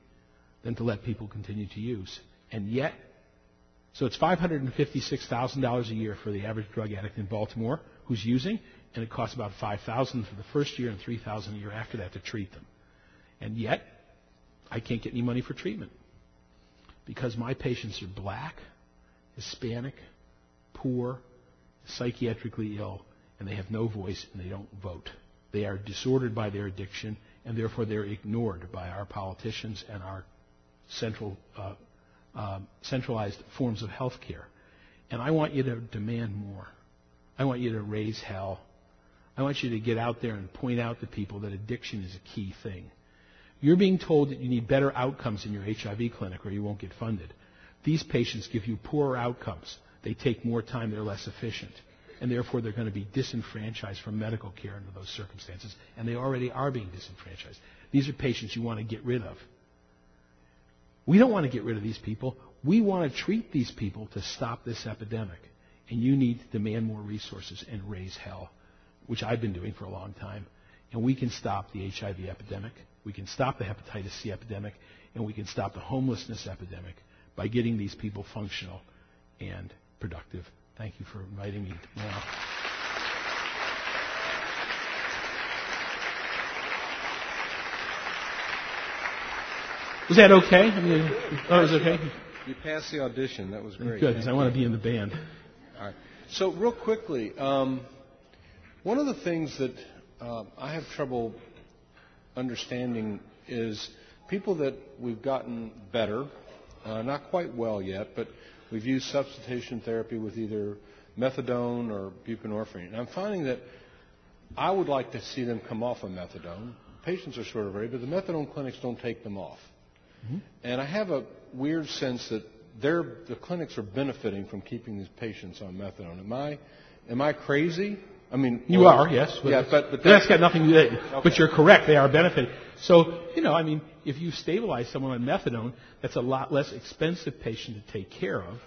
than to let people continue to use. And yet, so it's $556,000 a year for the average drug addict in Baltimore who's using, and it costs about 5000 for the first year and 3000 a year after that to treat them. And yet, I can't get any money for treatment because my patients are black, Hispanic, poor, psychiatrically ill, and they have no voice and they don't vote. They are disordered by their addiction, and therefore they're ignored by our politicians and our central, uh, uh, centralized forms of health care. And I want you to demand more. I want you to raise hell. I want you to get out there and point out to people that addiction is a key thing. You're being told that you need better outcomes in your HIV clinic or you won't get funded. These patients give you poorer outcomes. They take more time, they're less efficient. And therefore, they're going to be disenfranchised from medical care under those circumstances. And they already are being disenfranchised. These are patients you want to get rid of. We don't want to get rid of these people. We want to treat these people to stop this epidemic. And you need to demand more resources and raise hell, which I've been doing for a long time. And we can stop the HIV epidemic. We can stop the hepatitis C epidemic, and we can stop the homelessness epidemic by getting these people functional and productive. Thank you for inviting me. Was that okay? I mean, oh, it was okay. You passed the audition. That was great. Good, because I want to be in the band. All right. So, real quickly, um, one of the things that uh, I have trouble understanding is people that we've gotten better, uh, not quite well yet, but we've used substitution therapy with either methadone or buprenorphine. And I'm finding that I would like to see them come off of methadone. Patients are sort of ready, but the methadone clinics don't take them off. Mm-hmm. And I have a weird sense that the clinics are benefiting from keeping these patients on methadone. Am I, am I crazy? I mean, you are, yes. But yeah, but, but that's got nothing to do. Okay. But you're correct; they are benefiting. So, you know, I mean, if you stabilize someone on methadone, that's a lot less expensive patient to take care of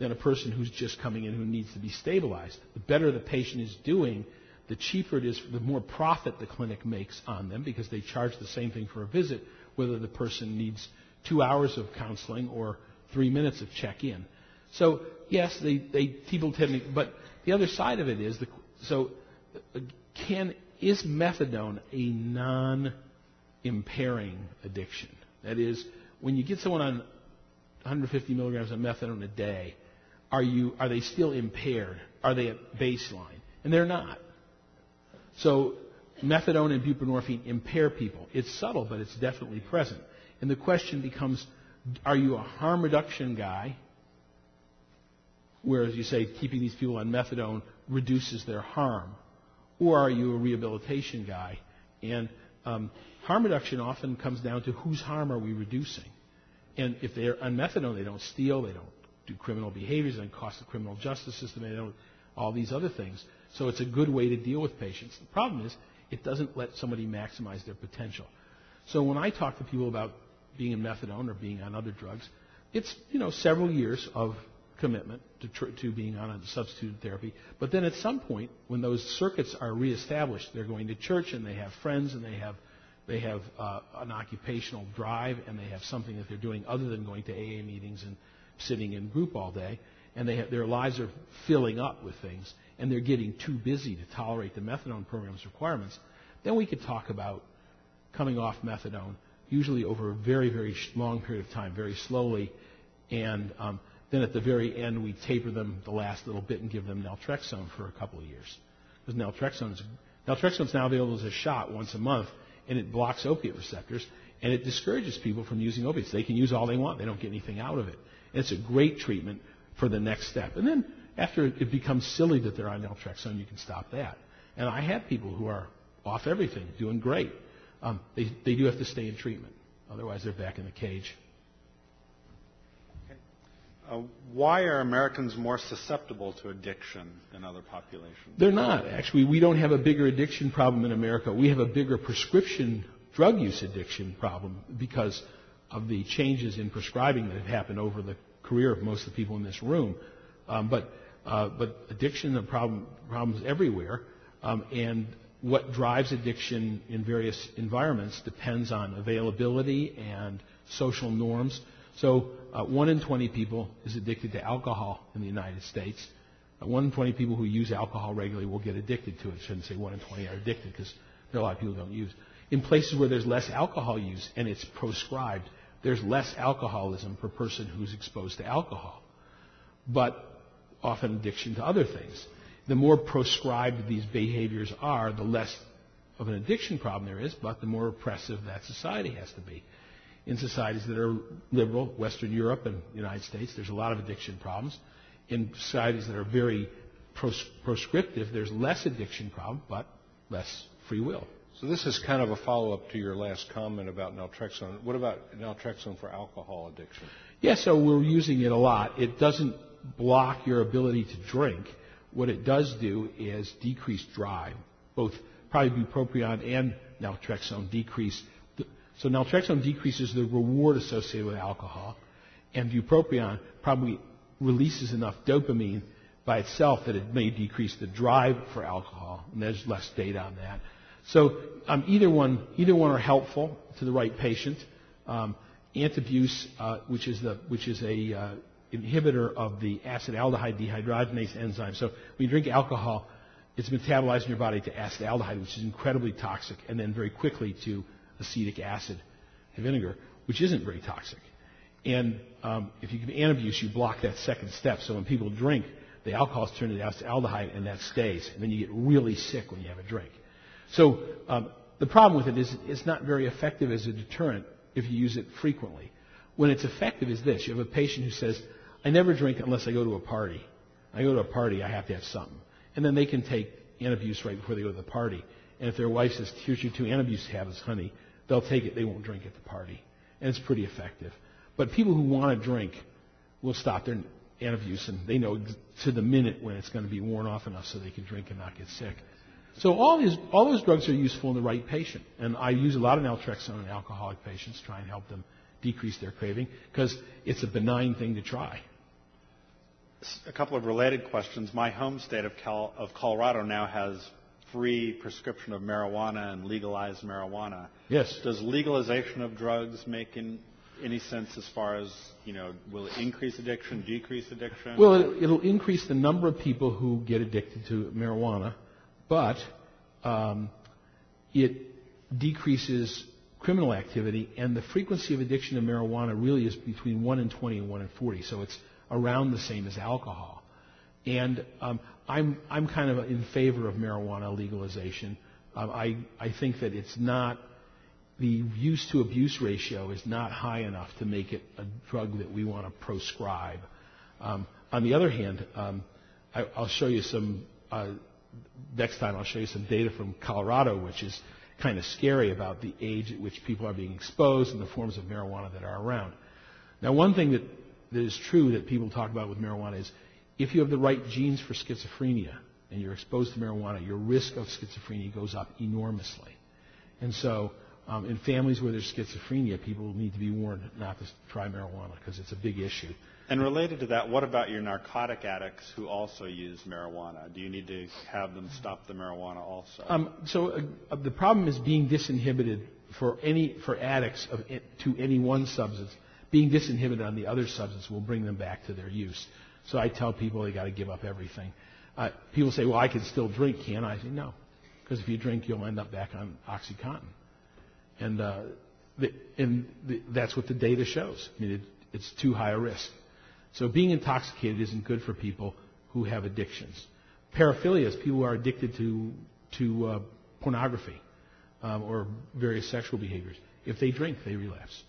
than a person who's just coming in who needs to be stabilized. The better the patient is doing, the cheaper it is, the more profit the clinic makes on them because they charge the same thing for a visit, whether the person needs two hours of counseling or three minutes of check-in. So, yes, they, they people tend to, but the other side of it is the so, can is methadone a non-impairing addiction? That is, when you get someone on 150 milligrams of methadone a day, are you are they still impaired? Are they at baseline? And they're not. So, methadone and buprenorphine impair people. It's subtle, but it's definitely present. And the question becomes, are you a harm reduction guy? Whereas you say keeping these people on methadone reduces their harm? Or are you a rehabilitation guy And um, harm reduction often comes down to whose harm are we reducing. And if they're on methadone, they don't steal, they don't do criminal behaviors, they don't cost the criminal justice system, they don't all these other things. So it's a good way to deal with patients. The problem is it doesn't let somebody maximize their potential. So when I talk to people about being in methadone or being on other drugs, it's you know several years of commitment to, tr- to being on a substitute therapy. But then at some point, when those circuits are reestablished, they're going to church and they have friends and they have they have uh, an occupational drive and they have something that they're doing other than going to AA meetings and sitting in group all day, and they have, their lives are filling up with things, and they're getting too busy to tolerate the methadone program's requirements, then we could talk about coming off methadone, usually over a very, very long period of time, very slowly, and um, then at the very end we taper them the last little bit and give them naltrexone for a couple of years. Because naltrexone is, naltrexone is now available as a shot once a month, and it blocks opiate receptors, and it discourages people from using opiates. They can use all they want; they don't get anything out of it. And it's a great treatment for the next step. And then after it becomes silly that they're on naltrexone, you can stop that. And I have people who are off everything, doing great. Um, they, they do have to stay in treatment. Otherwise, they're back in the cage. Uh, why are Americans more susceptible to addiction than other populations? They're not. Actually, we don't have a bigger addiction problem in America. We have a bigger prescription drug use addiction problem because of the changes in prescribing that have happened over the career of most of the people in this room. Um, but, uh, but addiction are problem, problems everywhere. Um, and what drives addiction in various environments depends on availability and social norms. So, uh, one in 20 people is addicted to alcohol in the United States. Uh, one in 20 people who use alcohol regularly will get addicted to it. I shouldn't say one in 20 are addicted because there are a lot of people who don't use. In places where there's less alcohol use and it's proscribed, there's less alcoholism per person who's exposed to alcohol. But often addiction to other things. The more proscribed these behaviors are, the less of an addiction problem there is, but the more oppressive that society has to be. In societies that are liberal, Western Europe and the United States, there's a lot of addiction problems. In societies that are very pros- proscriptive, there's less addiction problem, but less free will. So this is kind of a follow-up to your last comment about naltrexone. What about naltrexone for alcohol addiction? Yeah, so we're using it a lot. It doesn't block your ability to drink. What it does do is decrease drive. Both probably bupropion and naltrexone decrease. The, so naltrexone decreases the reward associated with alcohol, and bupropion probably releases enough dopamine by itself that it may decrease the drive for alcohol. And there's less data on that. So um, either one, either one are helpful to the right patient. Um, antabuse, uh, which is the which is a uh, inhibitor of the acetaldehyde dehydrogenase enzyme. So when you drink alcohol, it's metabolized in your body to acetaldehyde, which is incredibly toxic, and then very quickly to acetic acid vinegar, which isn't very toxic. And um, if you give antabuse, you block that second step. So when people drink, the alcohol is turned into acetaldehyde, and that stays. And then you get really sick when you have a drink. So um, the problem with it is it's not very effective as a deterrent if you use it frequently. When it's effective is this. You have a patient who says, I never drink unless I go to a party. I go to a party, I have to have something. And then they can take antabuse right before they go to the party. And if their wife says, here's your two antabuse tablets, honey, they'll take it. They won't drink at the party. And it's pretty effective. But people who want to drink will stop their antabuse, and they know to the minute when it's going to be worn off enough so they can drink and not get sick. So all, these, all those drugs are useful in the right patient. And I use a lot of naltrexone in alcoholic patients, to try and help them decrease their craving, because it's a benign thing to try. A couple of related questions. My home state of, Cal- of Colorado now has free prescription of marijuana and legalized marijuana. Yes. Does legalization of drugs make in, any sense as far as, you know, will it increase addiction, decrease addiction? Well, it, it'll increase the number of people who get addicted to marijuana but um, it decreases criminal activity, and the frequency of addiction to marijuana really is between 1 in 20 and 1 in 40, so it's around the same as alcohol. And um, I'm, I'm kind of in favor of marijuana legalization. Um, I, I think that it's not, the use to abuse ratio is not high enough to make it a drug that we want to proscribe. Um, on the other hand, um, I, I'll show you some uh, next time I'll show you some data from Colorado, which is kind of scary about the age at which people are being exposed and the forms of marijuana that are around. Now, one thing that, that is true that people talk about with marijuana is if you have the right genes for schizophrenia and you're exposed to marijuana, your risk of schizophrenia goes up enormously. And so, um, in families where there's schizophrenia, people need to be warned not to try marijuana because it's a big issue. And related to that, what about your narcotic addicts who also use marijuana? Do you need to have them stop the marijuana also? Um, so uh, the problem is being disinhibited for any for addicts of, to any one substance. Being disinhibited on the other substance will bring them back to their use. So I tell people they got to give up everything. Uh, people say, "Well, I can still drink, can I?" I say, "No, because if you drink, you'll end up back on OxyContin." And uh, the, and the, that's what the data shows. I mean, it, it's too high a risk. So being intoxicated isn't good for people who have addictions. Paraphilia is people who are addicted to, to uh, pornography um, or various sexual behaviors. If they drink, they relapse.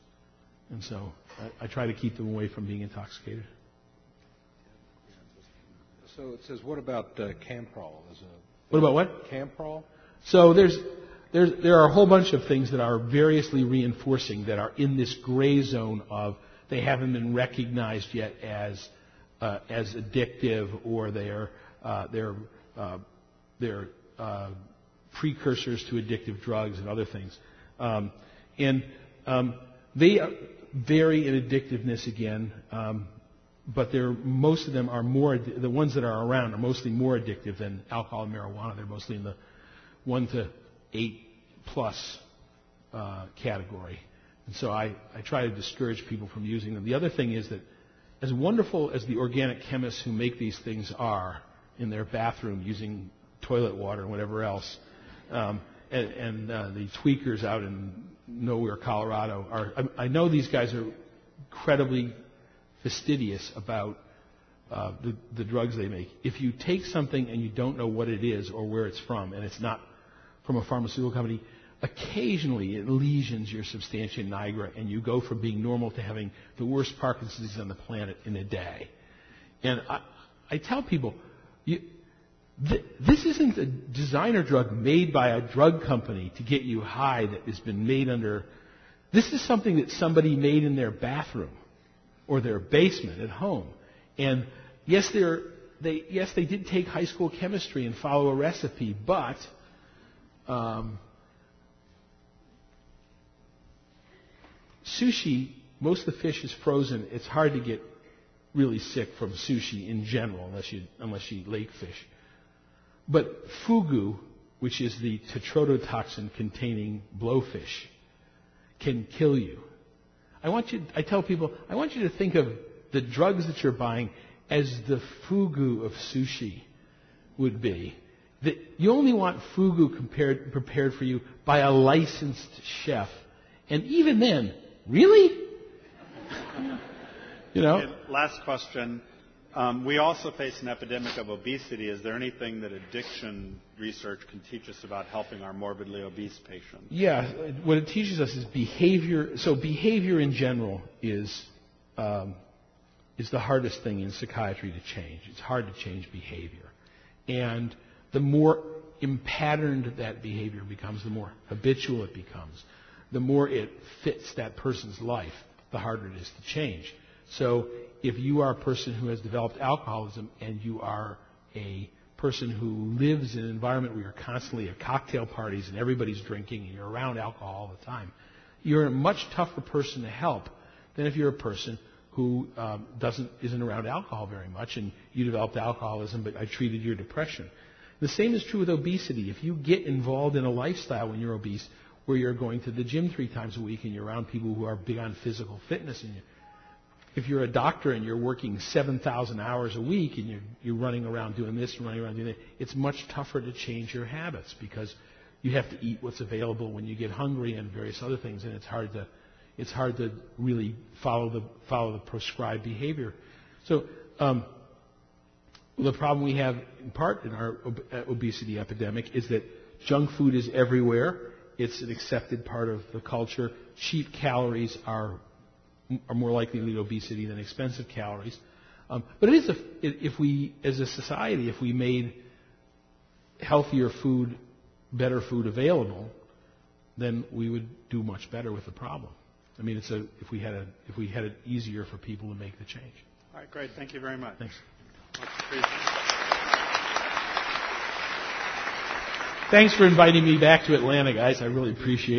And so I, I try to keep them away from being intoxicated. So it says, what about uh, Camprol? As a what about what? Camprol? So there's, there's, there are a whole bunch of things that are variously reinforcing that are in this gray zone of they haven't been recognized yet as uh, as addictive or they're uh, they're uh, they're uh, precursors to addictive drugs and other things, um, and um, they vary in addictiveness again. Um, but they're, most of them are more, the ones that are around are mostly more addictive than alcohol and marijuana. They're mostly in the 1 to 8 plus uh, category. And so I, I try to discourage people from using them. The other thing is that as wonderful as the organic chemists who make these things are in their bathroom using toilet water and whatever else, um, and, and uh, the tweakers out in nowhere, Colorado, are, I, I know these guys are incredibly fastidious about uh, the, the drugs they make. If you take something and you don't know what it is or where it's from, and it's not from a pharmaceutical company, occasionally it lesions your substantia nigra and you go from being normal to having the worst Parkinson's disease on the planet in a day. And I, I tell people, you, th- this isn't a designer drug made by a drug company to get you high that has been made under. This is something that somebody made in their bathroom or their basement at home. And yes, they, yes, they did take high school chemistry and follow a recipe, but um, sushi, most of the fish is frozen. It's hard to get really sick from sushi in general, unless you unless you lake fish. But fugu, which is the tetrodotoxin containing blowfish, can kill you. I want you. I tell people, I want you to think of the drugs that you're buying as the fugu of sushi would be. That you only want fugu compared, prepared for you by a licensed chef, and even then, Really? you know? Okay, last question. Um, we also face an epidemic of obesity. Is there anything that addiction research can teach us about helping our morbidly obese patients? Yeah, what it teaches us is behavior. So behavior in general is um, is the hardest thing in psychiatry to change. It's hard to change behavior, and the more impatterned that behavior becomes, the more habitual it becomes, the more it fits that person's life, the harder it is to change. So if you are a person who has developed alcoholism and you are a person who lives in an environment where you're constantly at cocktail parties and everybody's drinking and you're around alcohol all the time, you're a much tougher person to help than if you're a person who um, doesn't isn't around alcohol very much and you developed alcoholism, but I treated your depression. The same is true with obesity. If you get involved in a lifestyle when you're obese, where you're going to the gym three times a week and you're around people who are big on physical fitness. And if you're a doctor and you're working 7,000 hours a week and you're, you're running around doing this and running around doing that, it's much tougher to change your habits because you have to eat what's available when you get hungry and various other things, and it's hard to it's hard to really follow the follow the prescribed behavior. So um, the problem we have in part in our uh, obesity epidemic is that junk food is everywhere it's an accepted part of the culture. Cheap calories are are more likely to lead to obesity than expensive calories. Um, but it is a, if we, as a society, if we made healthier food, better food available, then we would do much better with the problem. I mean, it's a, if we had a, if we had it easier for people to make the change. All right, great. Thank you very much. Thanks. Thanks for inviting me back to Atlanta, guys. I really appreciate it.